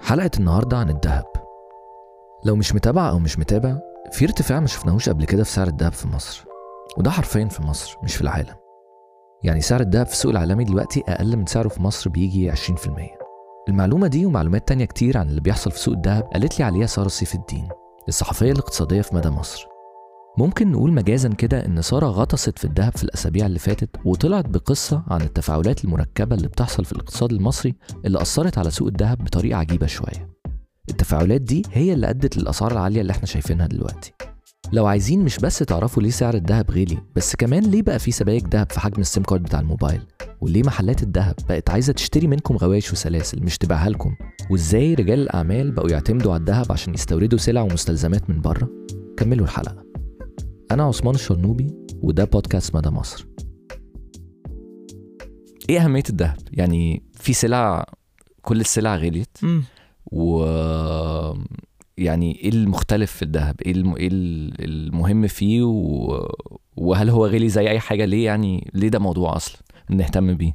حلقة النهاردة عن الذهب لو مش متابع أو مش متابع في ارتفاع ما شفناهوش قبل كده في سعر الذهب في مصر. وده حرفيا في مصر مش في العالم. يعني سعر الذهب في السوق العالمي دلوقتي أقل من سعره في مصر بيجي 20% المعلومة دي ومعلومات تانية كتير عن اللي بيحصل في سوق الذهب قالت لي عليها سارة سيف الدين الصحفية الاقتصادية في مدى مصر. ممكن نقول مجازا كده إن سارة غطست في الذهب في الأسابيع اللي فاتت وطلعت بقصة عن التفاعلات المركبة اللي بتحصل في الاقتصاد المصري اللي أثرت على سوق الذهب بطريقة عجيبة شوية. التفاعلات دي هي اللي أدت للأسعار العالية اللي إحنا شايفينها دلوقتي. لو عايزين مش بس تعرفوا ليه سعر الذهب غالي بس كمان ليه بقى في سبائك ذهب في حجم السيم كارد بتاع الموبايل؟ وليه محلات الذهب بقت عايزة تشتري منكم غوايش وسلاسل مش تبيعها لكم؟ وإزاي رجال الأعمال بقوا يعتمدوا على الذهب عشان يستوردوا سلع ومستلزمات من بره؟ كملوا الحلقة. أنا عثمان الشرنوبي وده بودكاست مدى مصر. إيه أهمية الذهب؟ يعني في سلع كل السلع غليت. و يعني إيه المختلف في الذهب؟ إيه الم... إيه المهم فيه؟ و... وهل هو غالي زي أي حاجة؟ ليه يعني؟ ليه ده موضوع أصلا نهتم بيه؟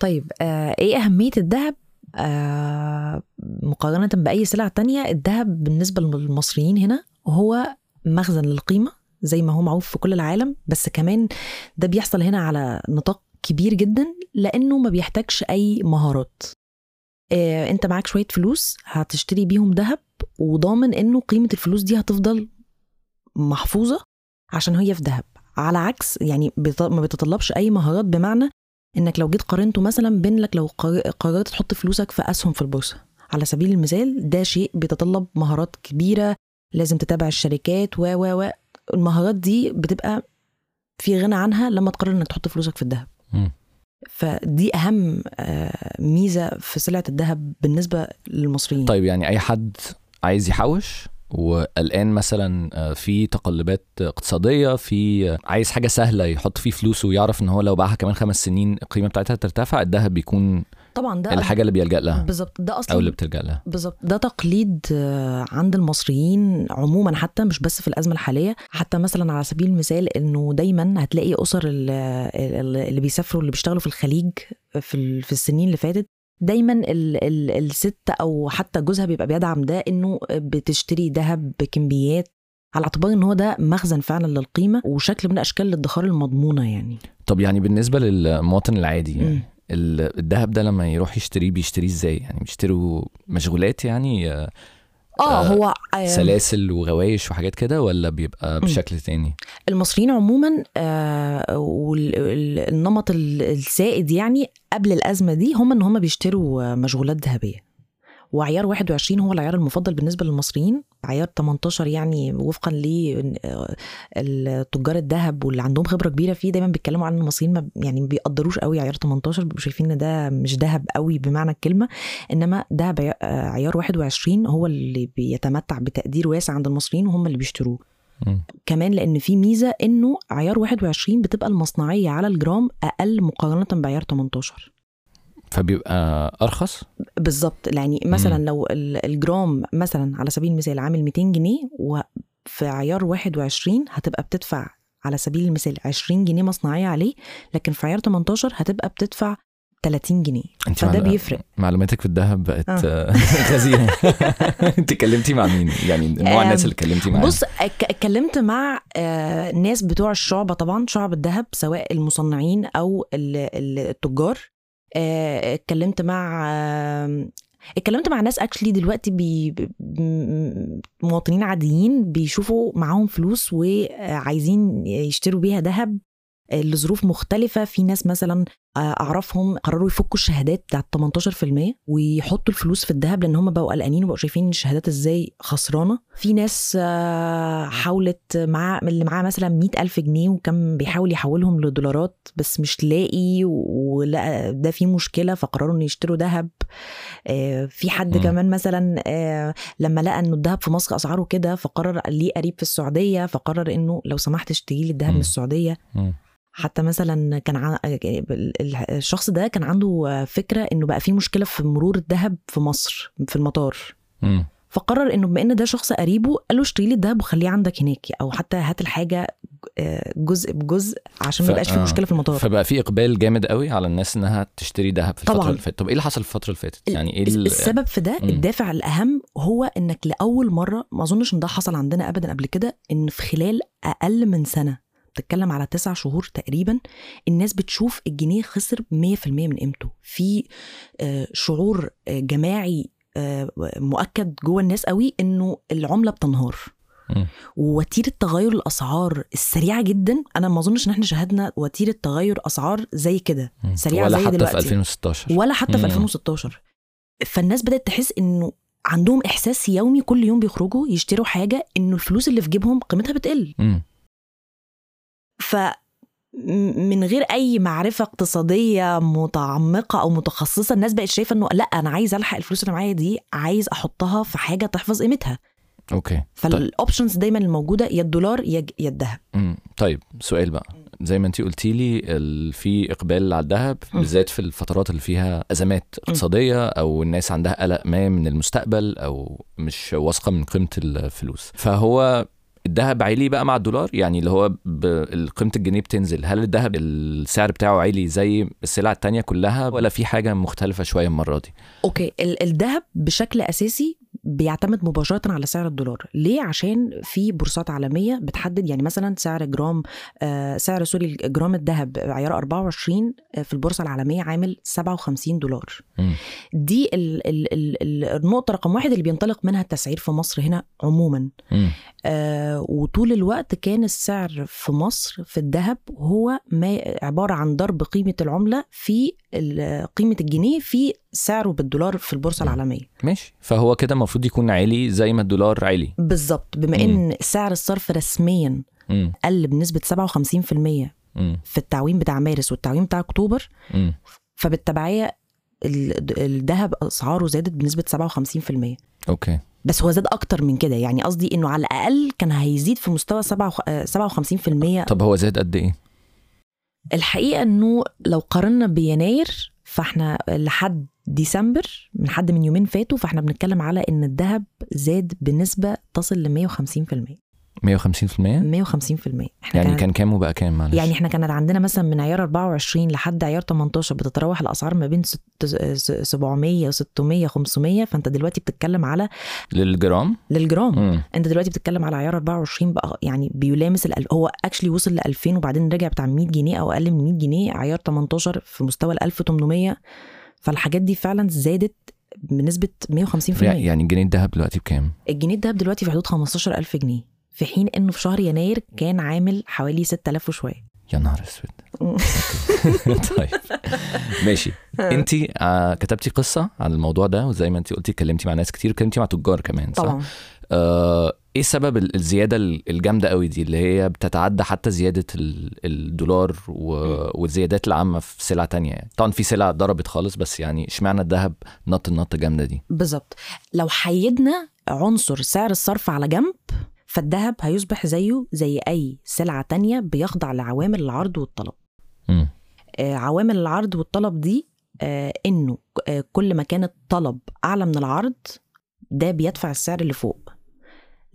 طيب آه إيه أهمية الذهب؟ آه مقارنة بأي سلع تانية الذهب بالنسبة للمصريين هنا هو مخزن للقيمة. زي ما هو معروف في كل العالم بس كمان ده بيحصل هنا على نطاق كبير جدا لأنه ما بيحتاجش أي مهارات. آه أنت معاك شوية فلوس هتشتري بيهم ذهب وضامن إنه قيمة الفلوس دي هتفضل محفوظة عشان هي في ذهب. على عكس يعني ما بيتطلبش أي مهارات بمعنى إنك لو جيت قارنته مثلا بين لك لو قر- قررت تحط فلوسك في أسهم في البورصة. على سبيل المثال ده شيء بيتطلب مهارات كبيرة لازم تتابع الشركات و و و. المهارات دي بتبقى في غنى عنها لما تقرر إنك تحط فلوسك في الذهب. فدي أهم آه، ميزة في سلعه الذهب بالنسبة للمصريين طيب يعني أي حد عايز يحوش وقلقان مثلا آه، في تقلبات اقتصادية في آه، عايز حاجة سهلة يحط فيه فلوسه ويعرف إن هو لو باعها كمان خمس سنين القيمة بتاعتها ترتفع الذهب بيكون طبعا ده الحاجة اللي بيلجأ لها بالظبط ده أصلا أو اللي بتلجأ لها بالظبط ده تقليد آه، عند المصريين عموما حتى مش بس في الأزمة الحالية حتى مثلا على سبيل المثال إنه دايما هتلاقي أسر ال- ال- اللي بيسافروا اللي بيشتغلوا في الخليج في في السنين اللي فاتت دايما ال ال الست أو حتى جوزها بيبقى بيدعم ده إنه بتشتري ذهب بكميات على اعتبار إن هو ده مخزن فعلا للقيمة وشكل من أشكال الادخار المضمونة يعني طب يعني بالنسبة للمواطن العادي يعني. ال- الذهب ده لما يروح يشتريه بيشتريه إزاي؟ يعني بيشتروا مشغولات يعني آه، آه آه، هو آه، سلاسل وغوايش وحاجات كده ولا بيبقى بشكل تاني؟ المصريين عموما والنمط السائد يعني قبل الأزمة دي هم إن هم بيشتروا آه، مشغولات ذهبية. وعيار 21 هو العيار المفضل بالنسبة للمصريين. عيار 18 يعني وفقا لتجار الذهب واللي عندهم خبرة كبيرة فيه دايما بيتكلموا عن المصريين ما يعني ما بيقدروش قوي عيار 18 بيبقوا شايفين إن ده مش ذهب قوي بمعنى الكلمة. إنما عي- آه، عيار 21 هو اللي بيتمتع بتقدير واسع عند المصريين وهم اللي بيشتروه. كمان لأن في ميزة إنه عيار 21 بتبقى المصنعية على الجرام أقل مقارنة بعيار 18 فبيبقى أرخص؟ بالظبط. يعني مثلا مم. لو ال- الجرام مثلا على سبيل المثال عامل 200 جنيه وفي عيار 21 هتبقى بتدفع على سبيل المثال 20 جنيه مصنعية عليه لكن في عيار 18 هتبقى بتدفع 30 جنيه. انت فده معلو- بيفرق. معلوماتك في الذهب بقت آه. غزيرة. انت اتكلمتي مع مين؟ يعني نوع الناس اللي اتكلمتي معاهم بص اتك- اتكلمت مع آه، ناس بتوع الشعبة طبعا شعب الذهب سواء المصنعين أو ال- ال- التجار. اتكلمت مع آه، اتكلمت مع ناس اكشلي دلوقتي بي مواطنين عاديين بيشوفوا معاهم فلوس وعايزين يشتروا بيها ذهب آه، لظروف مختلفة. في ناس مثلا أعرفهم قرروا يفكوا الشهادات بتاعت 18% ويحطوا الفلوس في الذهب لأن هم بقوا قلقانين وبقوا شايفين الشهادات إزاي خسرانة في ناس آه، حاولت مع اللي معاه مثلا مئة ألف جنيه وكان بيحاول يحولهم لدولارات بس مش لاقي ولقى ده فيه مشكلة فقرروا إن يشتروا ذهب آه، في حد مم. كمان مثلا آه، لما لقى إنه الذهب في مصر أسعاره كده فقرر ليه قريب في السعودية فقرر إنه لو سمحت اشتري لي الذهب. من السعودية مم. حتى مثلا كان ع... الشخص ده كان عنده فكرة إنه بقى في مشكلة في مرور الذهب في مصر في المطار مم. فقرر إنه بما إن ده شخص قريبه قال له اشتري لي الدهب وخليه عندك هناك أو حتى هات الحاجة آه، جزء بجزء عشان ما يبقاش في آه. مشكلة في المطار فبقى في إقبال جامد قوي على الناس إنها تشتري ذهب في الفترة طبعاً. اللي فاتت طب إيه اللي حصل في الفترة اللي فاتت يعني إيه ال- السبب في ده مم. الدافع الأهم هو إنك لأول مرة ما أظنش إن ده حصل عندنا ابدا قبل كده إن في خلال أقل من سنة بتتكلم على تسع شهور تقريبا الناس بتشوف الجنيه خسر 100% من قيمته في آه، شعور آه، جماعي آه، مؤكد جوه الناس قوي إنه العملة بتنهار. ووتيرة تغير الأسعار السريعة جدا أنا ما أظنش إن إحنا شاهدنا وتيرة تغير أسعار زي كده مم. سريعة ولا زي حتى دلوقتي. في 2016 ولا حتى في مم. 2016 فالناس بدأت تحس إنه عندهم إحساس يومي كل يوم بيخرجوا يشتروا حاجة إنه الفلوس اللي في جيبهم قيمتها بتقل مم. ف من غير أي معرفة اقتصادية متعمقة أو متخصصة الناس بقت شايفة إنه لأ أنا عايز ألحق الفلوس اللي معايا دي عايز أحطها في حاجة تحفظ قيمتها. Okay. فال options دايما الموجودة يا الدولار يا الذهب. طيب سؤال بقى. زي ما انت قلتي لي في إقبال على الذهب. بالذات في الفترات اللي فيها أزمات اقتصادية أو الناس عندها قلق ما من المستقبل أو مش واثقة من قيمة الفلوس. فهو الذهب عالي بقى مع الدولار؟ يعني اللي هو قيمة الجنيه بتنزل. هل الذهب السعر بتاعه عالي زي السلع التانية كلها ولا في حاجة مختلفة شوية المرة دي؟ Okay ال- الذهب بشكل أساسي بيعتمد مباشرة على سعر الدولار ليه عشان في بورصات عالمية بتحدد يعني مثلا سعر جرام آه سعر sorry جرام الذهب عيار 24 آه، في البورصة العالمية عامل 57 دولار. دي ال ال ال ال النقطة رقم واحد اللي بينطلق منها التسعير في مصر هنا عموما. آه وطول الوقت كان السعر في مصر في الذهب هو ما عبارة عن ضرب قيمة العملة في قيمة الجنيه في سعره بالدولار في البورصة مم. العالمية ماشي فهو كده المفروض يكون عالي زي ما الدولار عالي بالظبط بما مم. إن سعر الصرف رسميا مم. قل بنسبة 57% مم. في التعويم بتاع مارس والتعويم بتاع أكتوبر. فبالتبعية ال- الذهب أسعاره زادت بنسبة 57% أوكي بس هو زاد أكتر من كده يعني قصدي إنه على الأقل كان هيزيد في مستوى 57% طب هو زاد قد إيه الحقيقة إنه لو قارنا بيناير فإحنا لحد ديسمبر من حد من يومين فاتوا فاحنا بنتكلم على إن الذهب زاد بنسبة تصل ل 150% 150% 150% إحنا يعني كان كام وبقى كام؟ معلش. يعني إحنا كانت عندنا مثلا من عيار 24 لحد عيار 18 بتتراوح الأسعار ما بين ست- س- 700 600 500 فأنت دلوقتي بتتكلم على للجرام؟ للجرام. مم. أنت دلوقتي بتتكلم على عيار 24 بقى يعني بيلامس الألف هو اكشلي وصل ل 2000 وبعدين رجع بتاع 100 جنيه أو أقل من 100 جنيه عيار 18 في مستوى ال 1800 فالحاجات دي فعلا زادت بنسبة 150% يعني الجنيه الذهب دلوقتي بكام؟ الجنيه الدهب دلوقتي في حدود 15000 جنيه في حين إنه في شهر يناير كان عامل حوالي 6000 وشوية. يا نهار أسود. طيب. ماشي. أنت كتبتي قصة عن الموضوع ده وزي ما أنت قلتي اتكلمتي مع ناس كتير اتكلمتي مع تجار كمان صح؟ طبعا. آه إيه سبب ال- الزيادة ال- الجامدة قوي دي اللي هي بتتعدى حتى زيادة ال- الدولار والزيادات العامة في سلع تانية يعني؟ طبعا في سلع ضربت خالص بس يعني اشمعنى الذهب نط النطه جامدة دي؟ بالظبط. لو حيدنا عنصر سعر الصرف على جنب فالذهب هيصبح زيه زي أي سلعة تانية بيخضع لعوامل العرض والطلب. مم. آه، عوامل العرض والطلب دي آه، إنه آه، كل ما كان الطلب أعلى من العرض ده بيدفع السعر اللي فوق.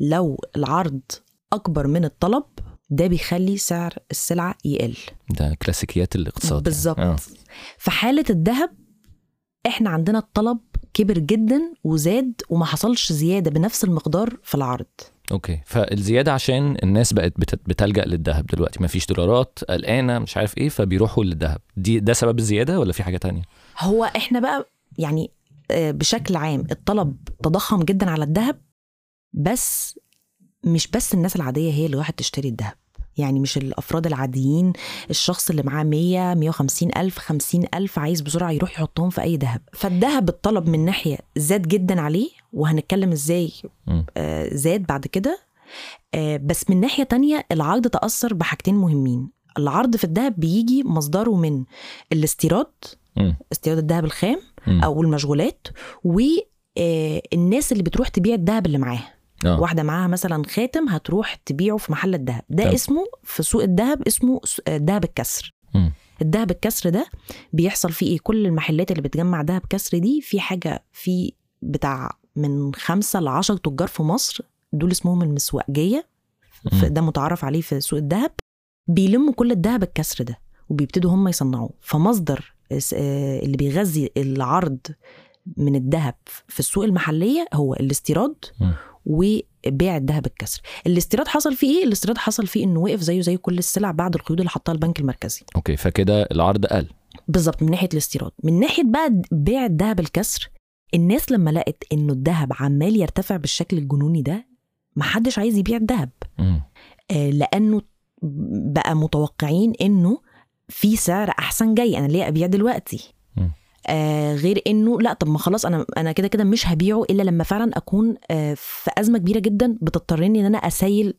لو العرض أكبر من الطلب ده بيخلي سعر السلعة يقل. ده كلاسيكيات الاقتصاد بالظبط. يعني. آه. في حالة الذهب إحنا عندنا الطلب كبر جدا وزاد وما حصلش زيادة بنفس المقدار في العرض. أوكي. فالزيادة عشان الناس بقت بت- بتلجأ للذهب دلوقتي. ما فيش دولارات قلقانة مش عارف إيه فبيروحوا للذهب. دي ده سبب الزيادة ولا في حاجة تانية؟ هو إحنا بقى يعني آه، بشكل عام الطلب تضخم جدا على الذهب بس مش بس الناس العادية هي اللي راحت تشتري الذهب يعني مش الأفراد العاديين الشخص اللي معاه 100 150 ألف 50 ألف عايز بسرعة يروح يحطهم في أي ذهب فالذهب الطلب من ناحية زاد جدا عليه وهنتكلم إزاي مم. آه، زاد بعد كده آه، بس من ناحية تانية العرض تأثر بحاجتين مهمين العرض في الذهب بيجي مصدره من الاستيراد. استيراد الذهب الخام. أو المشغولات والناس اللي بتروح تبيع الذهب اللي معاها آه واحدة معاها مثلا خاتم هتروح تبيعه في محل الذهب ده طب. اسمه في سوق الذهب اسمه آه، ذهب الكسر مم. الذهب الكسر ده بيحصل فيه إيه كل المحلات اللي بتجمع ذهب كسر دي في حاجة في بتاع من خمسة لعشر تجار في مصر دول اسمهم مم. ده متعارف عليه في سوق الذهب بيلموا كل الذهب الكسر ده وبيبتدوا هم يصنعوه فمصدر آه، اللي بيغذي العرض من الذهب في السوق المحلية هو الاستيراد. وبيع الذهب الكسر الاستيراد حصل فيه إيه؟ الاستيراد حصل فيه إنه وقف زيه زي كل السلع بعد القيود اللي حطها البنك المركزي. أوكي فكده العرض قل. بالظبط من ناحية الاستيراد. من ناحية بقى بيع الذهب الكسر الناس لما لقت إنه الذهب عمال يرتفع بالشكل الجنوني ده محدش عايز يبيع الذهب. آه، لأنه بقى متوقعين إنه في سعر أحسن جاي. أنا ليه أبيع دلوقتي؟ مم. آه غير إنه لا طب ما خلاص أنا أنا كده كده مش هبيعه إلا لما فعلا أكون آه في أزمة كبيرة جدا بتضطرني إن أنا أسيل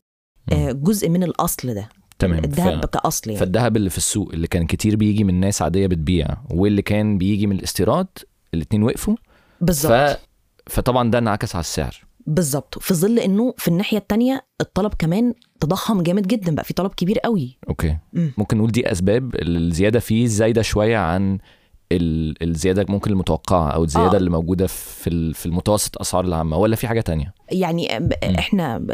آه جزء من الأصل ده. تمام. الذهب ف... كأصل يعني. فالذهب اللي في السوق اللي كان كتير بيجي من ناس عادية بتبيع واللي كان بيجي من الاستيراد الاتنين وقفوا. بالظبط. ف... فطبعا ده انعكس على السعر. بالظبط. في ظل إنه في الناحية التانية الطلب كمان تضخم جامد جدا بقى في طلب كبير قوي. أوكي. مم. ممكن نقول دي أسباب الزيادة فيه زايدة شوية عن الزيادة ممكن المتوقعة أو الزيادة آه. اللي موجودة في في المتوسط أسعار العامة ولا في حاجة تانية يعني. إحنا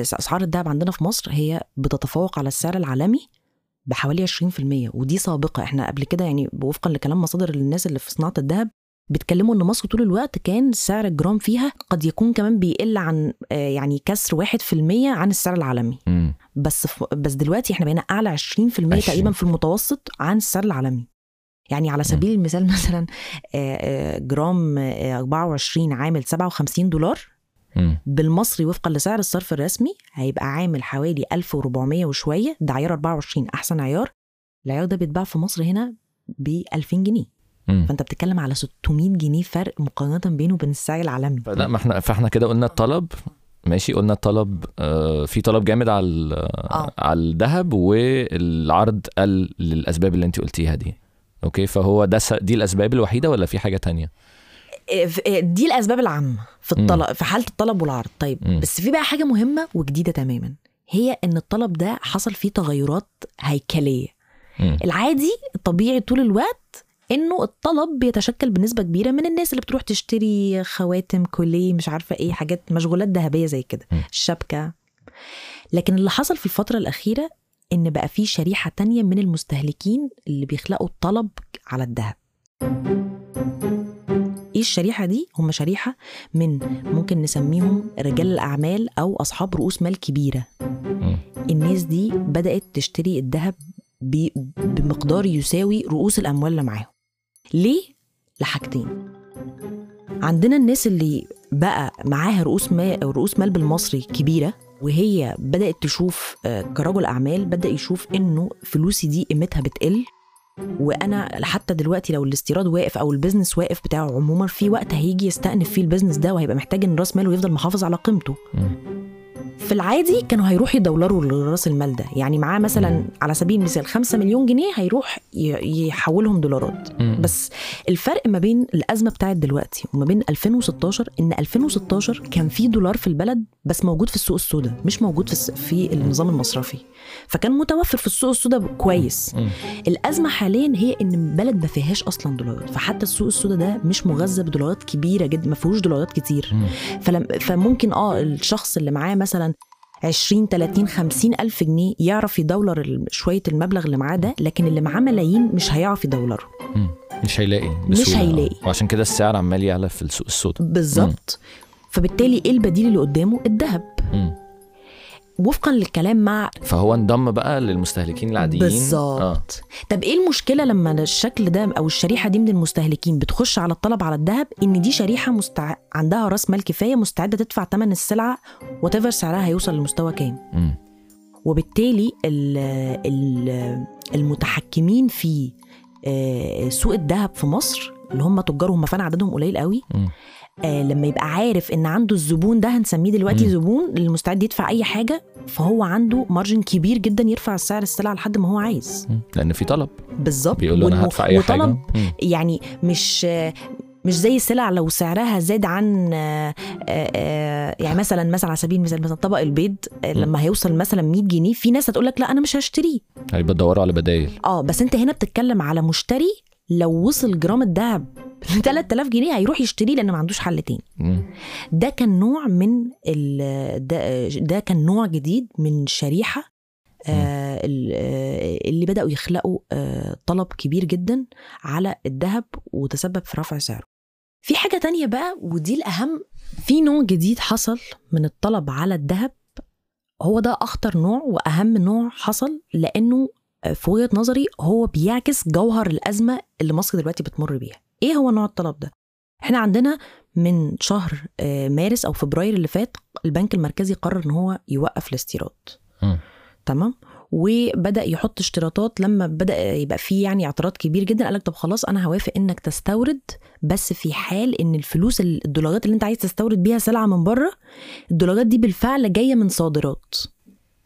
أسعار الذهب عندنا في مصر هي بتتفوق على السعر العالمي بحوالي 20% ودي سابقة إحنا قبل كده يعني وفقا لكلام مصادر الناس اللي في صناعة الذهب بيتكلموا إن مصر طول الوقت كان سعر الجرام فيها قد يكون كمان بيقل عن آه، يعني كسر 1% عن السعر العالمي مم. بس ف... بس دلوقتي إحنا بقينا أعلى 20% 20. تقريبا في المتوسط عن السعر العالمي يعني على سبيل المثال مثلا آه، آه، جرام آه، 24 عامل 57 دولار. بالمصري وفقا لسعر الصرف الرسمي هيبقى عامل حوالي 1400 وشوية ده عيار 24 أحسن عيار العيار ده بيتباع في مصر هنا ب 2000 جنيه مم. فأنت بتتكلم على 600 جنيه فرق مقارنة بينه وبين السعر العالمي لا ما إحنا فاحنا كده قلنا الطلب ماشي قلنا الطلب آه في طلب جامد على آه. على الذهب والعرض قل للأسباب اللي أنت قلتيها دي أوكي فهو ده دي الأسباب الوحيدة ولا في حاجة تانية إيه، دي الأسباب العامة في. الطلب في حالة الطلب والعرض طيب مم. بس في بقى حاجة مهمة وجديدة تماما هي إن الطلب ده حصل فيه تغيرات هيكلية مم. العادي الطبيعي طول الوقت إنه الطلب بيتشكل بنسبة كبيرة من الناس اللي بتروح تشتري خواتم كوليه مش عارفة إيه حاجات مشغولات ذهبية زي كده م. الشبكه لكن اللي حصل في الفترة الأخيرة إن بقى في شريحة تانية من المستهلكين اللي بيخلقوا الطلب على الذهب. إيه الشريحة دي؟ هم شريحة من ممكن نسميهم رجال الأعمال أو أصحاب رؤوس مال كبيرة. الناس دي بدأت تشتري الذهب بمقدار يساوي رؤوس الأموال اللي معاهم. ليه؟ لحاجتين. عندنا الناس اللي بقى معاها رؤوس مال رؤوس مال بالمصري كبيرة وهي بدأت تشوف آه، كرجل أعمال بدأ يشوف إنه فلوسي دي قيمتها بتقل وأنا حتى دلوقتي لو الاستيراد واقف أو ال business واقف بتاعه عموما في وقت هيجي يستأنف فيه ال business ده وهيبقى محتاج إن رأس ماله يفضل محافظ على قيمته. في العادي كانوا هيروحوا يدولروا لراس المال ده. يعني معاه مثلا على سبيل المثال 5 مليون جنيه هيروح يحولهم دولارات. بس الفرق ما بين الأزمة بتاعت دلوقتي وما بين 2016 إن 2016 كان في دولار في البلد بس موجود في السوق السوداء مش موجود في في النظام المصرفي. فكان متوفر في السوق السوداء كويس. الأزمة حاليا هي إن البلد ما فيهاش أصلا دولارات. فحتى السوق السوداء ده مش مغذى بدولارات كبيرة جدا ما فيهوش دولارات كتير. فلم فممكن آه الشخص اللي معاه مثلا 20 30 50 ألف جنيه يعرف يدولر شوية المبلغ اللي معاه ده لكن اللي معاه ملايين مش هيعرف يدولره. مش هيلاقي مش بسهولة. هيلاقي. وعشان كده السعر عمال يعلى في السوق السوداء بالظبط فبالتالي إيه البديل اللي قدامه الذهب. وفقا للكلام مع فهو انضم بقى للمستهلكين العاديين بالظبط آه. طب إيه المشكلة لما الشكل ده أو الشريحة دي من المستهلكين بتخش على الطلب على الذهب إن دي شريحة مستع... عندها رأس مال كفاية مستعدة تدفع ثمن السلعة وتفر سعرها هيوصل لمستوى كام. وبالتالي ال ال المتحكمين في آه، سوق الذهب في مصر اللي هم تجار هم فعلا عددهم قليل قوي مم. آه، لما يبقى عارف إن عنده الزبون ده هنسميه دلوقتي. زبون اللي مستعد يدفع أي حاجة فهو عنده مارجن كبير جدا يرفع سعر السلعه لحد ما هو عايز. لأن في طلب. بالظبط. بيقول له أنا هدفع أي حاجة. وطلب مم. يعني مش مش زي السلع لو سعرها زاد عن آه، آه، يعني مثلا مثلا على سبيل المثال مثلا طبق البيض آه، لما هيوصل مثلا 100 جنيه في ناس هتقول لك لا أنا مش هشتريه. هيبقى تدوروا على بدايل. آه بس أنت هنا بتتكلم على مشتري لو وصل جرام الذهب ل 3000 جنيه هيروح يشتريه لأن ما عندوش حل تاني. ده كان نوع من ال... ده, ده كان نوع جديد من شريحة آه آه، اللي بدأوا يخلقوا آه طلب كبير جدا على الذهب وتسبب في رفع سعره. في حاجة تانية بقى ودي الأهم في نوع جديد حصل من الطلب على الذهب هو ده أخطر نوع وأهم نوع حصل لأنه في وجهة نظري هو بيعكس جوهر الأزمة اللي مصر دلوقتي بتمر بيها. إيه هو نوع الطلب ده؟ إحنا عندنا من شهر آه، مارس أو فبراير اللي فات البنك المركزي قرر إن هو يوقف الاستيراد. تمام؟ وبدأ يحط اشتراطات لما بدأ يبقى في يعني اعتراض كبير جدا. قال لك طب خلاص أنا هوافق إنك تستورد بس في حال إن الفلوس ال- الدولارات اللي أنت عايز تستورد بيها سلعة من بره الدولارات دي بالفعل جاية من صادرات.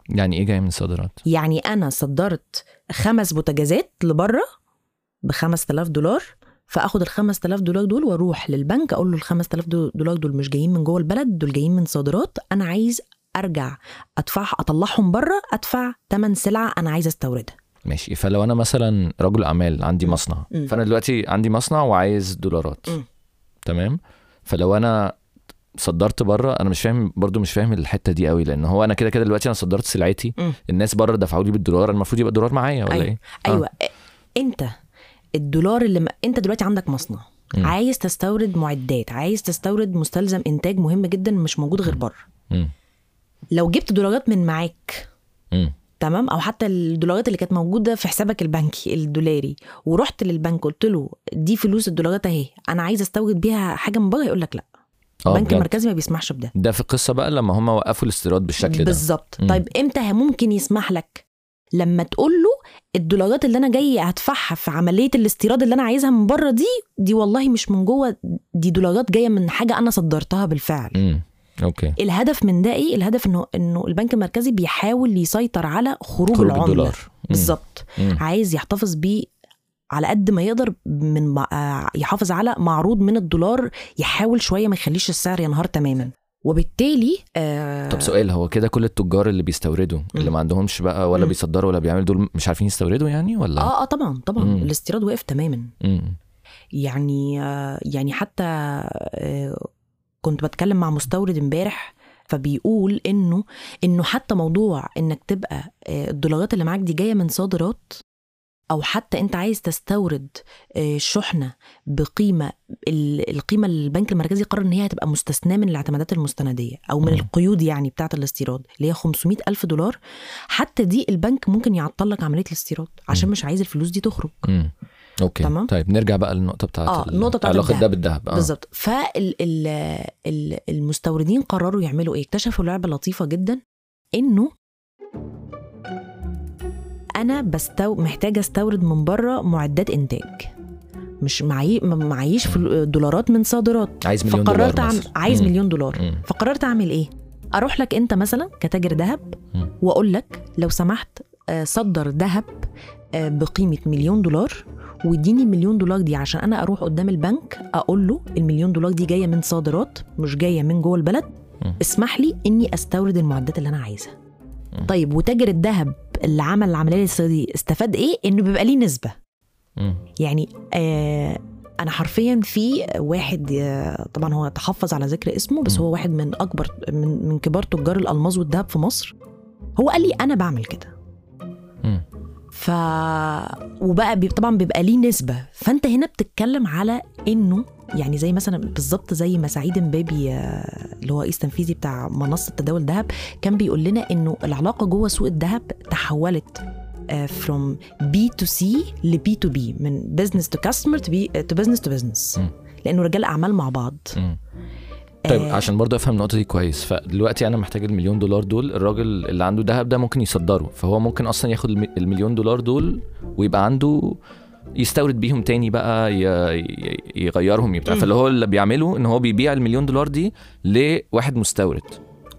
يعني إيه جاي من الصادرات يعني أنا صدرت خمس بوتاجازات لبره ب 5000 دولار فآخد ال 5000 دولار دول وأروح للبنك أقول له ال 5000 دو- دولار دول مش جايين من جوه البلد دول جايين من صادرات أنا عايز أرجع أدفع أطلعهم بره أدفع ثمن سلعه أنا عايز أستوردها ماشي فلو أنا مثلا رجل أعمال عندي. مصنع مم. فأنا دلوقتي عندي مصنع وعايز دولارات مم. تمام فلو أنا صدرت بره أنا مش فاهم برضو مش فاهم الحتة دي قوي لأن هو أنا كده كده دلوقتي أنا صدرت سلعتي مم. الناس بره دفعوا لي بالدولار المفروض يبقى الدولار معايا ولا أيوة. إيه آه. أيوه أنت الدولار اللي م... أنت دلوقتي عندك مصنع مم. عايز تستورد معدات عايز تستورد مستلزم إنتاج مهم جدا مش موجود غير بره. لو جبت دولارات من معاك. تمام أو حتى الدولارات اللي كانت موجودة في حسابك البنكي الدولاري ورحت للبنك قلت له دي فلوس الدولارات أهي أنا عايز أستورد بيها حاجة من بره يقول لك لأ آه، البنك بجد. المركزي ما بيسمحش بده. ده في القصة بقى لما هم وقفوا الاستيراد بالشكل ده. بالظبط. مم. طيب إمتى ممكن يسمح لك؟ لما تقول له الدولارات اللي أنا جاي هدفعها في عملية الاستيراد اللي أنا عايزها من بره دي دي والله مش من جوه دي دولارات جاية من حاجة أنا صدرتها بالفعل. امم أوكي. الهدف من ده إيه؟ الهدف إنه إنه البنك المركزي بيحاول يسيطر على خروج, خروج العملة. الدولار. مم. بالظبط. مم. عايز يحتفظ بيه على قد ما يقدر من آه، يحافظ على معروض من الدولار يحاول شوية ما يخليش السعر ينهار تماما وبالتالي آه طب سؤال هو كده كل التجار اللي بيستوردوا اللي. ما عندهمش بقى ولا مم. بيصدروا ولا بيعملوا دول مش عارفين يستوردوا يعني ولا آه آه طبعا طبعا مم. الاستيراد وقف تماما مم. يعني آه يعني حتى آه كنت بتكلم مع مستورد امبارح فبيقول إنه إنه حتى موضوع إنك تبقى آه، الدولارات اللي معاك دي جاية من صادرات أو حتى أنت عايز تستورد آه، شحنة بقيمة ال- القيمة اللي البنك المركزي قرر إن هي هتبقى مستثناة من الاعتمادات المستندية أو من. القيود يعني بتاعة الاستيراد اللي هي 500 ألف دولار حتى دي البنك ممكن يعطل لك عملية الاستيراد عشان. مش عايز الفلوس دي تخرج. أوكي تمام. طيب نرجع بقى للنقطه بتاعت آه، ال- النقطة بتاعت علاقة. ده بالذهب آه. بالظبط فالمستوردين قرروا يعملوا إيه اكتشفوا لعبة لطيفة جدا إنه أنا بستو محتاجة أستورد من بره معدات إنتاج مش معي معيش دولارات من صادرات عايز مليون فقررت دولار. مثلا. عايز مم. مليون دولار مم. فقررت أعمل إيه أروح لك أنت مثلا كتاجر ذهب. وأقول لك لو سمحت آه، صدر ذهب آه، بقيمة مليون دولار واديني المليون دولار دي عشان أنا أروح قدام البنك أقول له المليون دولار دي جاية من صادرات مش جاية من جوه البلد. اسمح لي إني أستورد المعدات اللي أنا عايزها. طيب وتاجر الذهب اللي عمل العملية الاستيراديه دي استفاد إيه إنه بيبقى ليه نسبة. يعني آه أنا حرفيا في واحد آه، طبعا هو تحفظ على ذكر اسمه بس. هو واحد من أكبر من من كبار تجار الالماظ والذهب في مصر هو قال لي أنا بعمل كده. ف وبقى بي... طبعا بيبقى ليه نسبة فأنت هنا بتتكلم على إنه يعني زي مثلا بالظبط زي ما سعيد مبابي آه، اللي هو رئيس تنفيذي بتاع منصة تداول الذهب كان بيقول لنا إنه العلاقة جوه سوق الذهب تحولت آه، from B to C ل B to B من business to customer to, be, to business to business مم. لأنه رجال أعمال مع بعض مم. طيب آه، عشان برضه أفهم النقطة دي كويس فدلوقتي أنا محتاج المليون دولار دول الراجل اللي عنده ذهب ده ممكن يصدره فهو ممكن أصلا ياخد الم- المليون دولار دول ويبقى عنده يستورد بيهم تاني بقى يغيرهم يبتاع. فاللي هو اللي بيعمله إن هو بيبيع المليون دولار دي لواحد مستورد.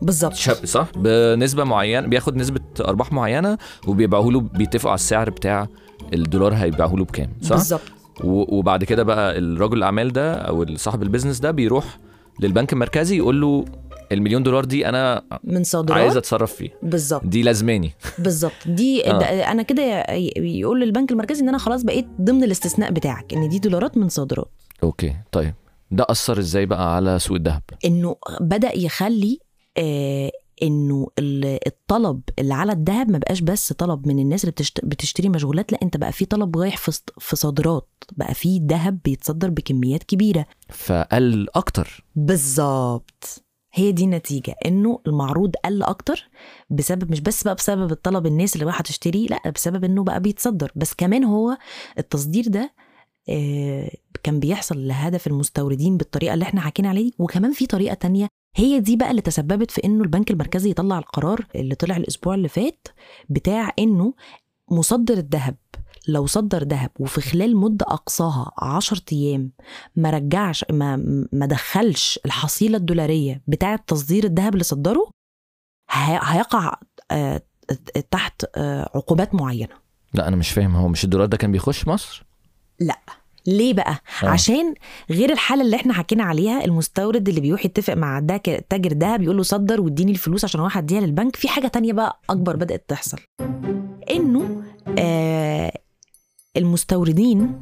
بالظبط. صح؟ بنسبة معينة بياخد نسبة أرباح معينة وبيبيعه له بيتفقوا على السعر بتاع الدولار هيبيعه له بكام صح؟ بالظبط. وبعد كده بقى الراجل الأعمال ده أو صاحب ال business ده بيروح للبنك المركزي يقول له المليون دولار دي أنا من صادرات؟ عايز أتصرف فيه. بالظبط. دي لازماني. بالظبط. دي آه. أنا كده يقول للبنك المركزي إن أنا خلاص بقيت ضمن الاستثناء بتاعك إن دي دولارات من صادرات. Okay. طيب. ده أثر إزاي بقى على سوق الذهب؟ إنه بدأ يخلي آه إنه ال- الطلب اللي على الذهب ما بقاش بس طلب من الناس اللي بتشت- بتشتري مشغولات لأ أنت بقى في طلب رايح في صادرات. بقى في ذهب بيتصدر بكميات كبيرة. فقل أكتر. بالظبط. هي دي النتيجة إنه المعروض قل أكتر بسبب مش بس بقى بسبب الطلب الناس اللي رايحة تشتري لأ بسبب إنه بقى بيتصدر. بس كمان هو التصدير ده آه، كان بيحصل لهدف المستوردين بالطريقة اللي إحنا حكينا عليه وكمان في طريقة تانية هي دي بقى اللي تسببت في إنه البنك المركزي يطلع القرار اللي طلع الأسبوع اللي فات بتاع إنه مصدر الذهب. لو صدر ذهب وفي خلال مدة أقصاها 10 أيام ما رجعش ما ما دخلش الحصيلة الدولارية بتاعة تصدير الذهب اللي صدره هي- هيقع آه، تحت آه، عقوبات معينة. لا أنا مش فاهم. هو مش الدولار ده كان بيخش مصر؟ ليه بقى؟ آه. عشان غير الحالة اللي إحنا حكينا عليها المستورد اللي بيروح يتفق مع داك- تاجر دهب يقول له صدر واديني الفلوس عشان أروح أديها للبنك في حاجة تانية بقى أكبر بدأت تحصل. إنه آه المستوردين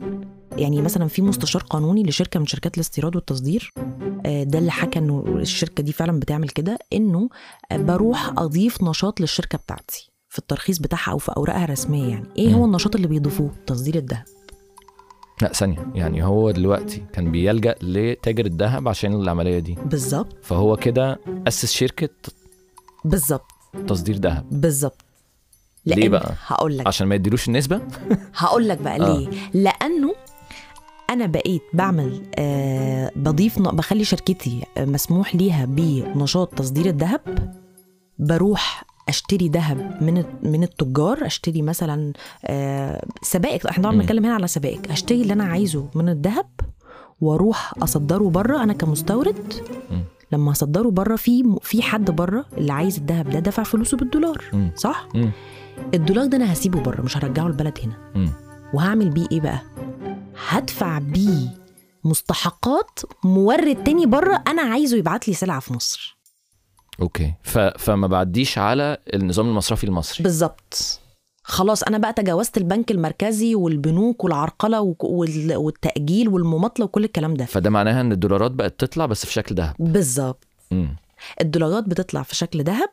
يعني مثلا في مستشار قانوني لشركة من شركات الاستيراد والتصدير آه، ده اللي حكى إنه الشركة دي فعلا بتعمل كده إنه بروح أضيف نشاط للشركة بتاعتي في الترخيص بتاعها أو في أوراقها الرسمية يعني. إيه هو. النشاط اللي بيضيفوه؟ تصدير الذهب. لا ثانية يعني هو دلوقتي كان بيلجأ لتاجر الذهب عشان العملية دي. بالظبط. فهو كده أسس شركة بالظبط. تصدير ذهب. بالظبط. ليه لأن- بقى؟ هقول لك عشان ما يديلوش النسبة هقول لك بقى آه. ليه لأنه أنا بقيت بعمل آه بضيف بخلي شركتي آه، مسموح ليها بنشاط تصدير الذهب بروح أشتري ذهب من من التجار أشتري مثلا آه سبائك إحنا طبعا. بنتكلم هنا على سبائك أشتري اللي أنا عايزه من الذهب وأروح أصدره بره أنا كمستورد مم. لما أصدره بره في في حد بره اللي عايز الذهب ده دفع فلوسه بالدولار مم. صح مم. الدولار ده أنا هسيبه بره مش هرجعه البلد هنا. وهعمل بيه إيه بقى؟ هدفع بيه مستحقات مورد تاني بره أنا عايزه يبعت لي سلعة في مصر. أوكي. ف... فما بعديش على النظام المصرفي المصري. بالظبط. خلاص أنا بقى تجاوزت البنك المركزي والبنوك والعرقلة والتأجيل والمماطلة وكل الكلام ده. فده معناها إن الدولارات بقت تطلع بس في شكل ذهب. بالظبط. الدولارات بتطلع في شكل ذهب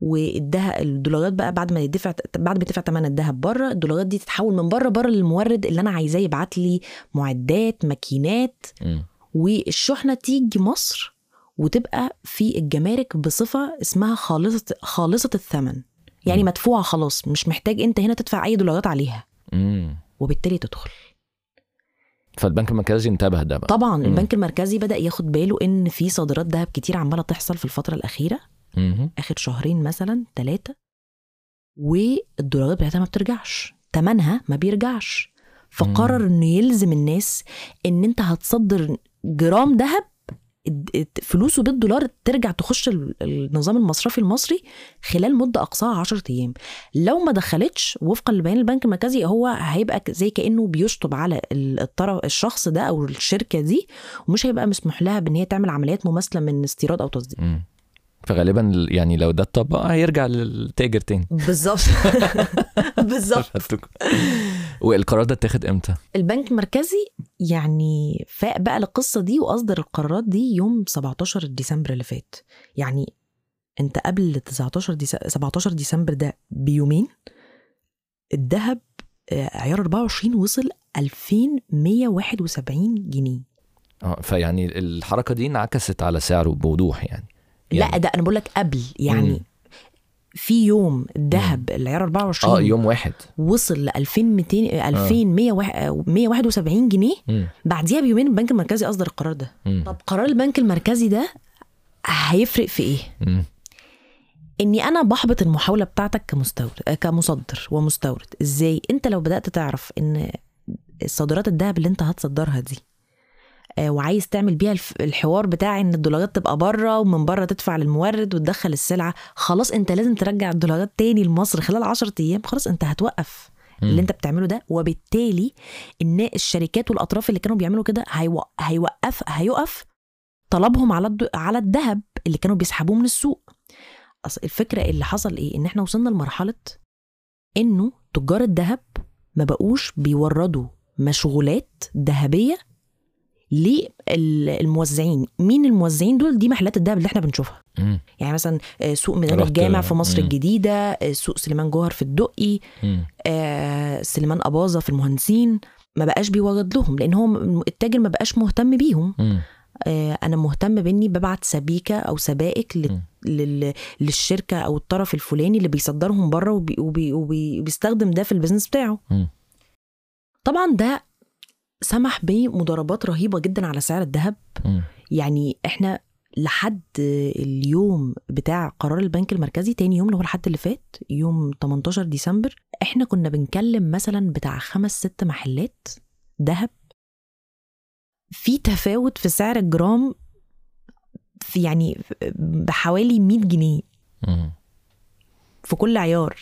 والدهب الدولارات بقى بعد ما يدفع بعد ما يدفع ثمن الذهب بره الدولارات دي تتحول من بره بره للمورد اللي أنا عايزاه يبعت لي معدات ماكينات. والشحنة تيجي مصر وتبقى في الجمارك بصفة اسمها خالصة خالصة الثمن يعني مم. مدفوعة خلاص مش محتاج أنت هنا تدفع أي دولارات عليها مم. وبالتالي تدخل فالبنك المركزي انتبه ده بقى طبعا مم. البنك المركزي بدأ ياخد باله إن في صادرات ذهب كتير عمالة تحصل في الفترة الأخيرة. آخر شهرين مثلا ثلاثة والدولارات بتاعتها ما بترجعش. تمنها ما بيرجعش. فقرر إنه يلزم الناس إن أنت هتصدر جرام ذهب فلوسه بالدولار ترجع تخش ال- النظام المصرفي المصري خلال مدة أقصاها 10 أيام. لو ما دخلتش وفقا لبيان البنك المركزي هو هيبقى زي كأنه بيشطب على ال- الطرف الشخص ده أو الشركة دي ومش هيبقى مسموح لها بإن هي تعمل عمليات مماثلة من استيراد أو تصدير. فغالبا ال- يعني لو ده اتطبق هيرجع للتاجر تاني. بالظبط. بالظبط. والقرار ده اتاخد إمتى؟ البنك المركزي يعني فاق بقى القصة دي واصدر القرارات دي يوم 17 ديسمبر اللي فات. يعني أنت قبل 19 ديس... 17 ديسمبر ده بيومين الذهب آه، عيار 24 وصل 2171 جنيه. آه فيعني الحركة دي انعكست على سعره بوضوح يعني. لا ده أنا بقول لك قبل يعني مم. في يوم الذهب العيار 24 آه يوم واحد. وصل ل 2200 2171 جنيه. مم. بعديها بيومين البنك المركزي اصدر القرار ده. مم. طب قرار البنك المركزي ده هيفرق في إيه؟ مم. إني أنا بحبط المحاولة بتاعتك كمستورد آه، كمصدر ومستورد. إزاي؟ أنت لو بدأت تعرف إن الصادرات الذهب اللي أنت هتصدرها دي آه، وعايز تعمل بيها الحوار بتاع إن الدولارات تبقى بره ومن بره تدفع للمورد وتدخل السلعة. خلاص أنت لازم ترجع الدولارات تاني لمصر خلال 10 أيام. خلاص أنت هتوقف. اللي أنت بتعمله ده. وبالتالي إن الشركات والأطراف اللي كانوا بيعملوا كده هيوق- هيوقف هيقف طلبهم على على الذهب اللي كانوا بيسحبوه من السوق. أصل الفكرة اللي حصل إيه؟ إن إحنا وصلنا لمرحلة إنه تجار الذهب ما بقوش بيوردوا مشغولات ذهبية للموزعين مين الموزعين دول دي محلات الذهب اللي إحنا بنشوفها مم. يعني مثلا آه، سوق ميدان الجامع في مصر مم. الجديدة آه، سوق سليمان جوهر في الدقي. آه، سليمان أباظة في المهندسين ما بقاش بيورد لهم لأن هو التاجر ما بقاش مهتم بيهم مم. آه، أنا مهتم بإني ببعت سبيكة أو سبائك ل-. لل- للشركة أو الطرف الفلاني اللي بيصدرهم بره وبي وبي وبي وبيستخدم ده في ال business بتاعه مم. طبعا ده سمح بمضاربات رهيبة جدا على سعر الذهب. يعني إحنا لحد اليوم بتاع قرار البنك المركزي تاني يوم اللي هو الحد اللي فات يوم 18 ديسمبر إحنا كنا بنكلم مثلا بتاع خمس ست محلات ذهب في تفاوت في سعر الجرام في يعني بحوالي 100 جنيه. في كل عيار.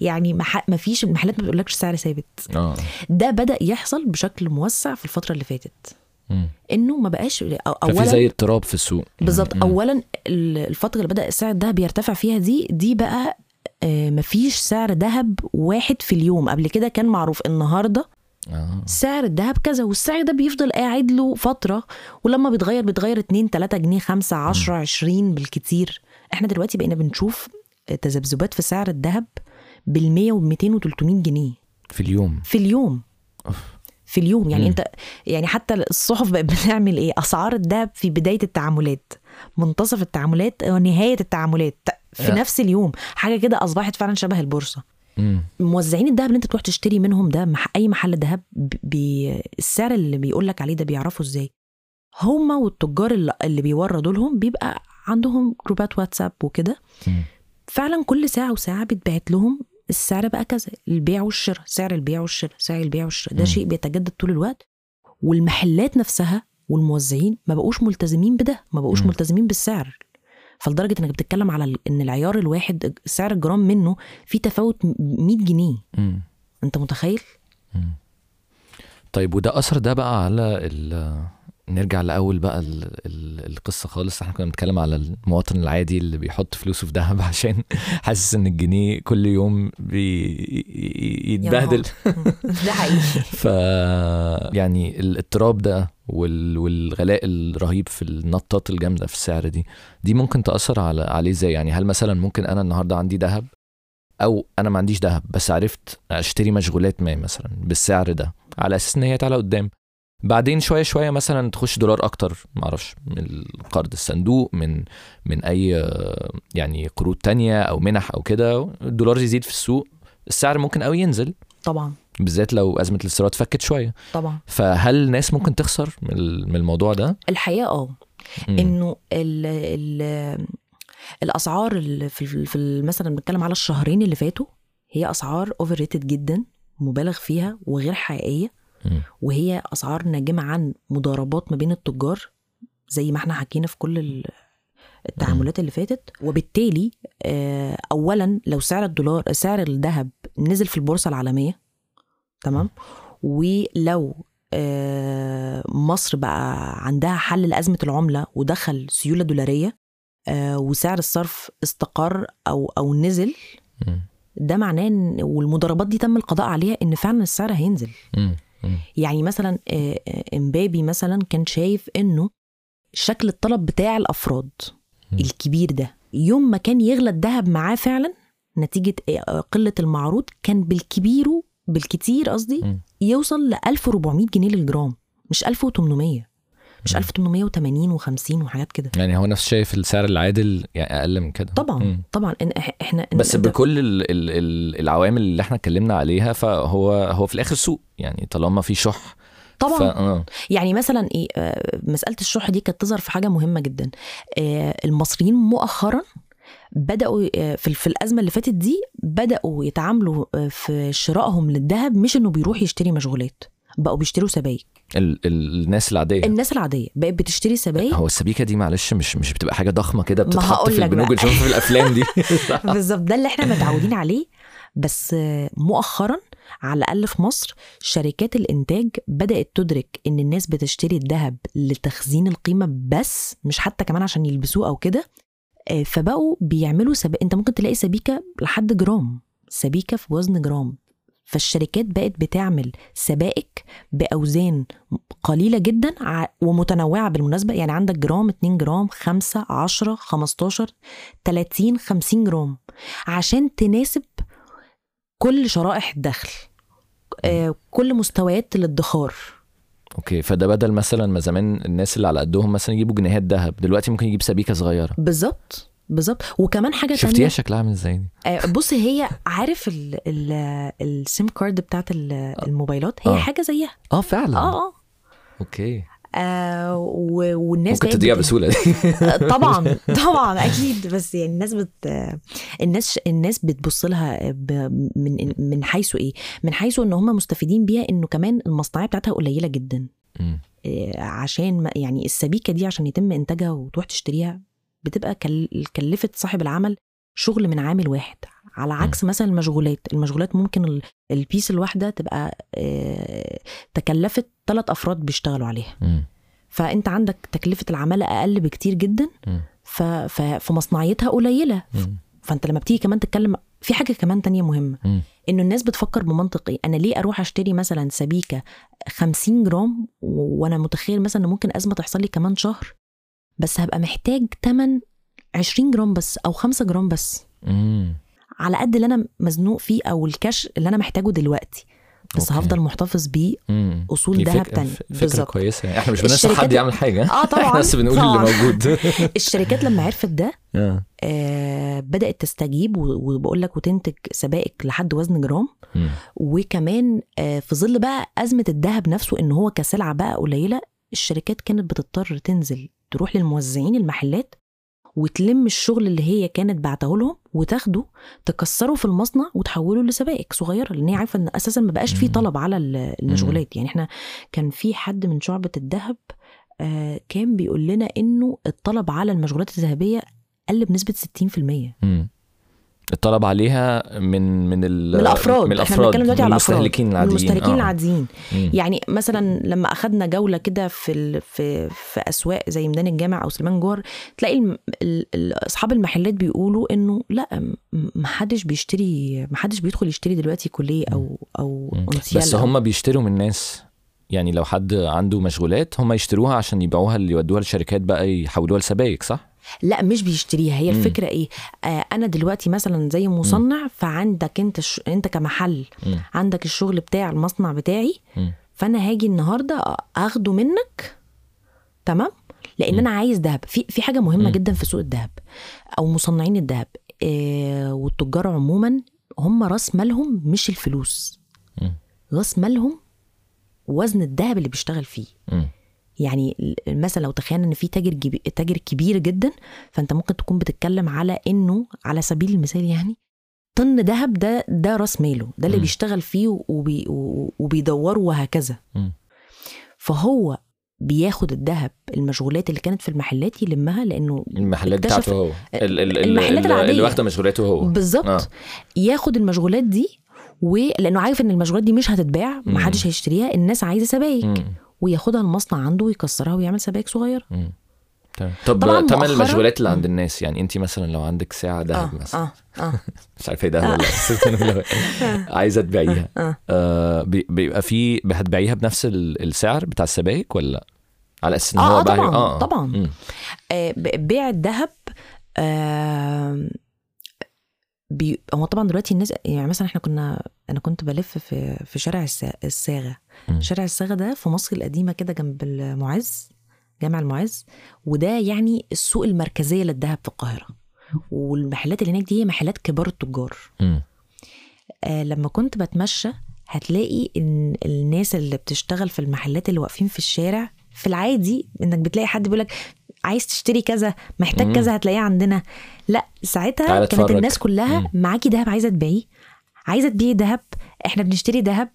يعني ما فيش المحلات ما بتقولكش سعر ثابت. آه. ده بدأ يحصل بشكل موسع في الفترة اللي فاتت. مم. إنه ما بقاش اولا زي اضطراب في السوق. بالظبط. اولا ال- الفترة اللي بدأ السعر الذهب يرتفع فيها دي دي بقى آه، مفيش سعر ذهب واحد في اليوم. قبل كده كان معروف النهارده آه. سعر الذهب كذا والسعر ده بيفضل قاعد له فترة ولما بيتغير بيتغير 2 3 جنيه 5 10 20 بالكتير. إحنا دلوقتي بقينا بنشوف تذبذبات في سعر الذهب بال 100 و 200 و 300 جنيه في اليوم في اليوم أوف. في اليوم يعني مم. أنت يعني حتى الصحف بقت بتعمل إيه أسعار الذهب في بداية التعاملات منتصف التعاملات ونهايه التعاملات في آه. نفس اليوم حاجة كده أصبحت فعلا شبه البورصة مم. موزعين الذهب اللي أنت تروح تشتري منهم ده مح أي محل ذهب بي السعر اللي بيقول لك عليه ده بيعرفوا إزاي هما والتجار اللي, اللي بيوردوا لهم بيبقى عندهم جروبات واتساب وكده. فعلا كل ساعة وساعة بيتبعت لهم السعر بقى كذا البيع والشراء سعر البيع والشراء سعر البيع والشراء ده. شيء بيتجدد طول الوقت والمحلات نفسها والموزعين ما بقوش ملتزمين بده ما بقوش. ملتزمين بالسعر فلدرجة إنك بتتكلم على إن العيار الواحد سعر الجرام منه في تفاوت 100 جنيه مم. أنت متخيل مم. طيب وده أثر ده بقى على نرجع لأول بقى ال... ال... القصة خالص. إحنا كنا بنتكلم على المواطن العادي اللي بيحط فلوسه في ذهب عشان حاسس إن الجنيه كل يوم بيتبهدل ده حقيقي. ف يعني الاضطراب ده وال... والغلاء الرهيب في النطات الجامدة في السعر دي دي ممكن تأثر على عليه إزاي؟ يعني هل مثلا ممكن أنا النهارده عندي ذهب أو أنا ما عنديش ذهب بس عرفت أشتري مشغولات ما مثلا بالسعر ده على أساس إن هي تعلى قدام؟ بعدين شوية شوية مثلا تخش دولار أكتر معرفش من القرض الصندوق من من أي يعني قروض تانية أو منح أو كده الدولار يزيد في السوق السعر ممكن قوي ينزل. طبعا. بالذات لو أزمة الاستيراد فكت شوية. طبعا. فهل الناس ممكن تخسر من ال- من الموضوع ده؟ الحقيقة آه. إنه ال ال الأسعار اللي في في مثلا بنتكلم على الشهرين اللي فاتوا هي أسعار overrated جدا مبالغ فيها وغير حقيقية. وهي أسعار ناجمة عن مضاربات ما بين التجار زي ما إحنا حكينا في كل ال- التعاملات اللي فاتت. وبالتالي آه، اولا لو سعر الدولار سعر الذهب نزل في البورصة العالمية تمام؟ ولو آه، مصر بقى عندها حل لأزمة العملة ودخل سيولة دولارية آه، وسعر الصرف استقر أو أو نزل. ده معناه إن والمضاربات دي تم القضاء عليها إن فعلا السعر هينزل. يعني مثلا آه، آه، امبابي مثلا كان شايف إنه شكل الطلب بتاع الأفراد. الكبير ده يوم ما كان يغلى الذهب معاه فعلا نتيجة آه، قلة المعروض كان بالكبير بالكتير قصدي. يوصل ل 1400 جنيه للجرام مش 1800 مش مم. 1880 و50 وحاجات كده. يعني هو نفسه شايف السعر العادل يعني أقل من كده. طبعا مم. طبعا. إن إحنا إن بس بكل ال ال ال العوامل اللي إحنا اتكلمنا عليها فهو هو في الآخر سوق. يعني طالما في شح طبعا. ف... آه. يعني مثلا إيه آه، مسألة الشح دي كانت تظهر في حاجة مهمة جدا. آه، المصريين مؤخرا بدأوا في في الأزمة اللي فاتت دي بدأوا يتعاملوا في شرائهم للذهب مش إنه بيروح يشتري مشغولات. بقوا بيشتروا سبائك ال ال الناس العادية. الناس العادية بقت بتشتري سبائك هو السبيكة دي معلش مش مش بتبقى حاجة ضخمة كده بتتحط في البنوك. اللي في الأفلام دي. بالظبط ده اللي إحنا متعودين عليه. بس مؤخرا على الأقل في مصر شركات الإنتاج بدأت تدرك إن الناس بتشتري الذهب لتخزين القيمة بس مش حتى كمان عشان يلبسوه أو كده. آه، فبقوا بيعملوا سب... أنت ممكن تلاقي سبيكة لحد جرام سبيكة في وزن جرام. فالشركات بقت بتعمل سبائك بأوزان قليلة جدا ومتنوعة بالمناسبة. يعني عندك جرام 2 جرام 5 10 15 30 50 جرام. عشان تناسب كل شرائح الدخل آه، كل مستويات الادخار. okay فده بدل مثلا ما زمان الناس اللي على قدهم مثلا يجيبوا جنيهات ذهب دلوقتي ممكن يجيب سبيكة صغيرة. بالظبط. بالظبط. وكمان حاجة شفتيها تانية. شكلها عامل إزاي دي؟ آه، بص هي عارف ال- ال- ال SIM card بتاعت ال- الموبايلات؟ هي آه. حاجة زيها. آه فعلا. آه آه. okay. آه، والناس ممكن تضيع بسهولة دي. طبعا طبعا أكيد. بس يعني الناس بت الناس الناس بتبص لها ب... من من حيث إيه؟ من حيث إن هم مستفيدين بيها إنه كمان المصنعية بتاعتها قليلة جدا. إيه، عشان يعني السبيكة دي عشان يتم إنتاجها وتروح تشتريها بتبقى كل... كلفت صاحب العمل شغل من عامل واحد على عكس مثلا المشغولات المشغولات ممكن ال- البيس الواحدة تبقى آه، تكلفت ثلاث أفراد بيشتغلوا عليها. فأنت عندك تكلفة العمالة أقل بكتير جدا مم. ف... ف... فمصنعيتها قليلة. فأنت لما بتيجي كمان تتكلم في حاجة كمان تانية مهمة. إنه الناس بتفكر بمنطق إيه أنا ليه أروح أشتري مثلا سبيكة 50 جرام و- وأنا متخيل مثلا ان ممكن أزمة تحصل لي كمان شهر بس هبقى محتاج تمن 20 جرام بس أو 5 جرام بس مم. على قد اللي أنا مزنوق فيه أو الكاش اللي أنا محتاجه دلوقتي بس أوكي. هفضل محتفظ بيه فك- تانية. ف- فكره. كويسة يعني إحنا مش بننصح حد يعمل حاجة آه طبعا إحنا بس بنقول اللي. موجود الشركات لما عرفت ده آه. بدأت تستجيب وبقول لك وتنتج سبائك لحد وزن جرام مم. وكمان آه، في ظل بقى أزمة الذهب نفسه إن هو كسلعة بقى قليلة الشركات كانت بتضطر تنزل تروح للموزعين المحلات وتلم الشغل اللي هي كانت بعته لهم وتاخده تكسره في المصنع وتحوله لسبائك صغيرة لأن هي عارفة إن أساسا ما بقاش في. طلب على ال- المشغولات يعني إحنا كان في حد من شعبة الذهب آه، كان بيقول لنا إنه الطلب على المشغولات الذهبية قل بنسبة 60% مم. الطلب عليها من من ال- من الأفراد من إحنا الافراد بنتكلم دلوقتي على الأفراد المستهلكين العاديين المستهلكين آه. العاديين. يعني مثلا لما أخدنا جولة كده في ال... في في أسواق زي ميدان الجامع أو سليمان جوهر تلاقي. ال... ال... أصحاب المحلات بيقولوا إنه لأ ما حدش بيشتري ما حدش بيدخل يشتري دلوقتي كوليه أو أو بس أو- هم بيشتروا من الناس يعني لو حد عنده مشغولات هم يشتروها عشان يبيعوها اللي يودوها للشركات بقى يحولوها لسبائك صح؟ لا مش بيشتريها هي مم. الفكرة إيه آه أنا دلوقتي مثلا زي مصنع فعندك أنت ش... أنت كمحل مم. عندك الشغل بتاع المصنع بتاعي مم. فأنا هاجي النهارده أخده منك تمام لأن مم. أنا عايز ذهب في في حاجة مهمة مم. جدا في سوق الذهب أو مصنعين الذهب آه والتجار عموما هم رأس مالهم مش الفلوس مم. رأس مالهم وزن الذهب اللي بيشتغل فيه مم. يعني مثلا لو تخيلنا إن في تاجر. تاجر كبير جدا فأنت ممكن تكون بتتكلم على إنه على سبيل المثال يعني طن ذهب ده ده راس ماله ده اللي مم. بيشتغل فيه وبي... وبيدوره وهكذا مم. فهو بياخد الذهب المشغولات اللي كانت في المحلات يلمها لأنه المحلات بتاعته هو ال- ال- ال- المحلات ال- العادية. اللي واخدة مشغولاته هو بالظبط آه. ياخد المشغولات دي ولأنه عارف إن المشغولات دي مش هتتباع. محدش هيشتريها الناس عايزة سبايك. وياخدها المصنع عنده ويكسرها ويعمل سبايك صغيرة. طب طبعاً تمن المشغولات اللي عند. الناس يعني انت مثلا لو عندك ساعة ذهب آه مثلا آه آه مش عارفة إيه ده ولا لا. عايزة تبيعيها آه. آه بي- بيبقى في هتبيعيها بنفس ال- السعر بتاع السبائك ولا لا؟ على أساس إن آه، هو آه، طبعاً، طبعاً. آه، ب- بيع الذهب آه، بي... هو طبعا دلوقتي الناس يعني مثلا إحنا كنا أنا كنت بلف في في شارع السا- الصاغه مم. شارع الصاغه ده في مصر القديمة كده جنب المعز جامع المعز وده يعني السوق المركزية للذهب في القاهرة والمحلات اللي هناك دي هي محلات كبار التجار. آه لما كنت بتمشى هتلاقي إن الناس اللي بتشتغل في المحلات اللي واقفين في الشارع في العادي إنك بتلاقي حد بيقول لك عايز تشتري كذا محتاج. كذا هتلاقيه عندنا لا ساعتها كانت اتفرج. الناس كلها مم. معاكي دهب عايزة تبيعيه عايزة تبيعي دهب إحنا بنشتري دهب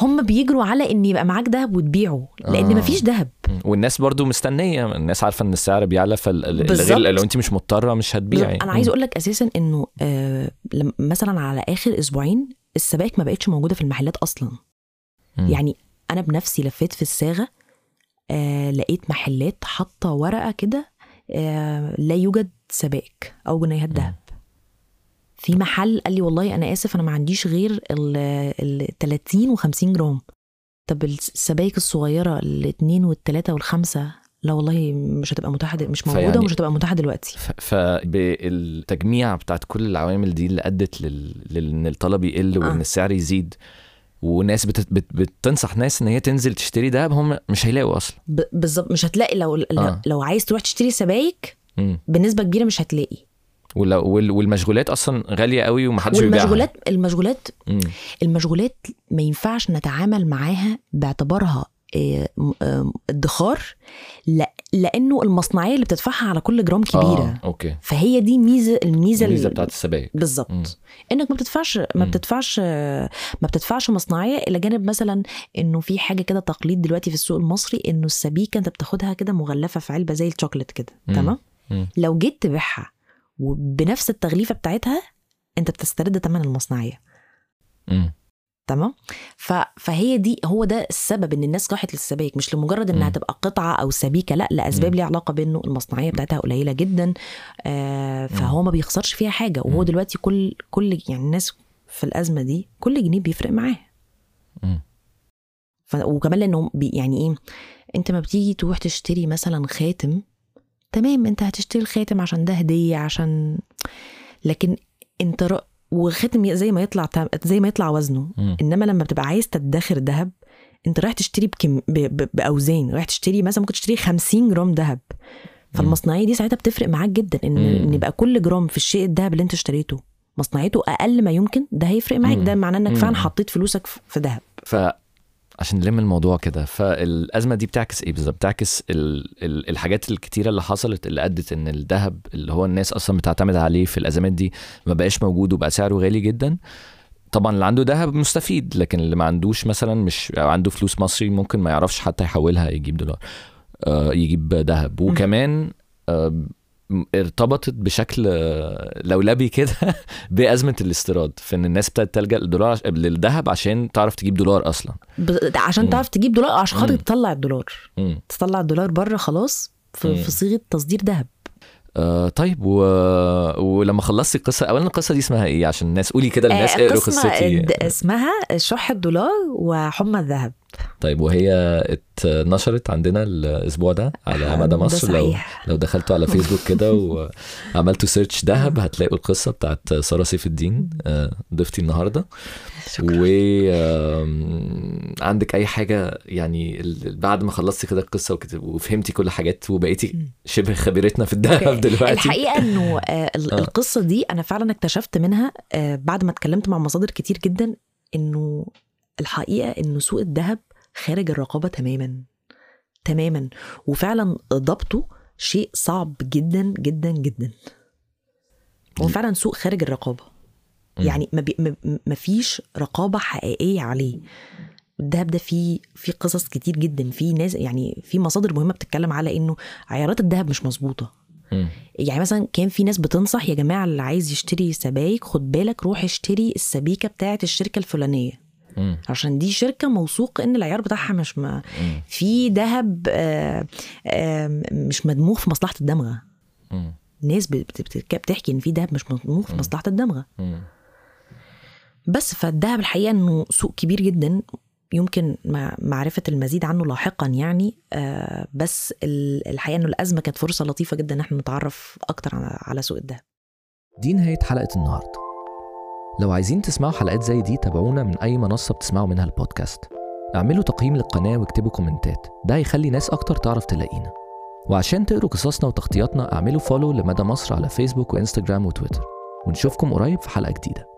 هم بيجروا على إن يبقى معاك دهب وتبيعه لأن آه. مفيش دهب. والناس برضو مستنية الناس عارفة إن السعر بيعلى فالغير. لو انت مش مضطرة مش هتبيعي أنا عايزة أقول لك أساسا إنه آه مثلا على آخر أسبوعين السبائك ما بقتش موجودة في المحلات أصلا مم. يعني أنا بنفسي لفيت في الصاغه آه لقيت محلات حاطة ورقة كده آه لا يوجد سبائك أو جنيهات ذهب في محل قال لي والله أنا آسف أنا ما عنديش غير ال ال 30 و50 جرام. طب السبائك الصغيرة الاثنين والثلاثه والخمسة لا والله مش هتبقى متاحة مش موجودة فيعني- ومش هتبقى متاحة دلوقتي. فبالتجميع بتاعت كل العوامل دي اللي أدت لل... لل... إن الطلب يقل وإن آه. السعر يزيد. وناس بت... بت... بتنصح ناس إن هي تنزل تشتري دهب هم مش هيلاقوا أصلا. ب- بالظبط مش هتلاقي لو لو, آه. لو عايز تروح تشتري سبائك مم. بنسبة كبيرة مش هتلاقي. والمشغولات أصلا غالية قوي ومحدش بيبيعها والمشغولات المشغولات مم. المشغولات ما ينفعش نتعامل معاها باعتبارها آه، آه، ادخار لا لأنه المصنعية اللي بتدفعها على كل جرام كبيرة آه okay فهي دي ميزة الميزة الميزة ال- بتاعت السبائك. بالظبط إنك ما بتدفعش ما. بتدفعش ما بتدفعش مصنعية إلى جانب مثلا إنه في حاجة كده تقليد دلوقتي في السوق المصري إنه السبيكة أنت بتاخدها كده مغلفة في علبة زي الشوكليت كده. تمام. لو جيت تبيعها وبنفس التغليفة بتاعتها أنت بتسترد ثمن المصنعية. تمام ف... فهي دي هو ده السبب إن الناس راحت للسبائك مش لمجرد إنها. تبقى قطعة أو سبيكة لا لأسباب. ليها علاقة بإنه المصنعية بتاعتها قليلة جدا آه فهو ما بيخسرش فيها حاجة وهو. دلوقتي كل كل يعني الناس في الأزمة دي كل جنيه بيفرق معاه. ف... وكمان لأنه بي... يعني إيه أنت ما بتيجي تروح تشتري مثلا خاتم تمام انت هتشتري الخاتم عشان ده هدية عشان لكن انت ر... وخاتم زي ما يطلع زي ما يطلع وزنه مم. انما لما بتبقى عايز تدخر ذهب انت رايح تشتري بكم... ب... ب... بأوزان رايح تشتري مثلا ممكن تشتري 50 جرام ذهب فالمصنعية دي ساعتها بتفرق معاك جدا ان. ان يبقى كل جرام في الشيء الذهب اللي انت اشتريته مصنعيته أقل ما يمكن ده هيفرق معاك. ده معناه إنك. فعلا حطيت فلوسك في في ذهب فعشان نلم الموضوع كده. فالأزمة دي بتعكس إيه بالظبط؟ بتعكس ال... ال... الحاجات الكتيرة اللي حصلت اللي أدت إن الذهب اللي هو الناس أصلا بتعتمد عليه في الأزمات دي ما بقاش موجود وبقى سعره غالي جدا. طبعا اللي عنده ذهب مستفيد لكن اللي ما عندوش مثلا مش أو عنده فلوس مصري ممكن ما يعرفش حتى يحولها يجيب دولار آه يجيب ذهب. وكمان آه ارتبطت بشكل لولبي كده بأزمة الاستيراد في إن الناس ابتدت تلجأ للدولار للذهب عشان تعرف تجيب دولار أصلا. عشان. تعرف تجيب دولار عشان خاطر. تطلع الدولار مم. تطلع الدولار بره خلاص في. في صيغة تصدير ذهب آه طيب و... ولما خلصتي القصة اولا القصة دي اسمها إيه عشان الناس قولي كده للناس آه، اقروا قصتي اسمها شح الدولار وحمى الذهب طيب وهي اتنشرت عندنا الأسبوع ده على مدى مصر لو صحيح. لو دخلتوا على فيسبوك كده وعملتوا search ذهب هتلاقوا القصة بتاعت سارة سيف الدين آه، ضيفتي النهارده شكرا وعندك أي حاجة يعني بعد ما خلصتي كده القصة وفهمتي كل حاجات وبقيتي. شبه خبيرتنا في الذهب دلوقتي الحقيقة إنه آه، آه. القصة دي أنا فعلا اكتشفت منها بعد ما اتكلمت مع مصادر كتير جدا إنه الحقيقة إنه سوق الذهب خارج الرقابة تماما. تماما. وفعلا ضبطه شيء صعب جدا جدا جدا. هو فعلا سوق خارج الرقابة. يعني ما, بي ما- فيش رقابة حقيقية عليه. الدهب ده فيه في قصص كتير جدا. في ناس يعني في مصادر مهمة بتتكلم على إنه عيارات الذهب مش مظبوطة. يعني مثلا كان في ناس بتنصح يا جماعة اللي عايز يشتري سبايك خد بالك روح اشتري السبيكة بتاعة الشركة الفلانية. مم. عشان دي شركة موثوق إن العيار بتاعها مش ما مم. في ذهب آه، آه، مش مدموغ في مصلحة الدمغة مم. ناس بت- بت- بتحكي إن في ذهب مش مدموغ في مم. مصلحة الدمغة مم. بس فالذهب الحقيقة إنه سوق كبير جدا يمكن مع- معرفة المزيد عنه لاحقا يعني آه بس ال- الحقيقة إنه الأزمة كانت فرصة لطيفة جدا إن إحنا نتعرف أكتر على, على سوق الذهب دي نهاية حلقة النهاردة لو عايزين تسمعوا حلقات زي دي تابعونا من أي منصة بتسمعوا منها البودكاست. اعملوا تقييم للقناة واكتبوا comment ات. ده هيخلي ناس أكتر تعرف تلاقينا. وعشان تقروا قصصنا وتغطياتنا اعملوا follow لمدى مصر على فيسبوك وإنستجرام وتويتر. ونشوفكم قريب في حلقة جديدة.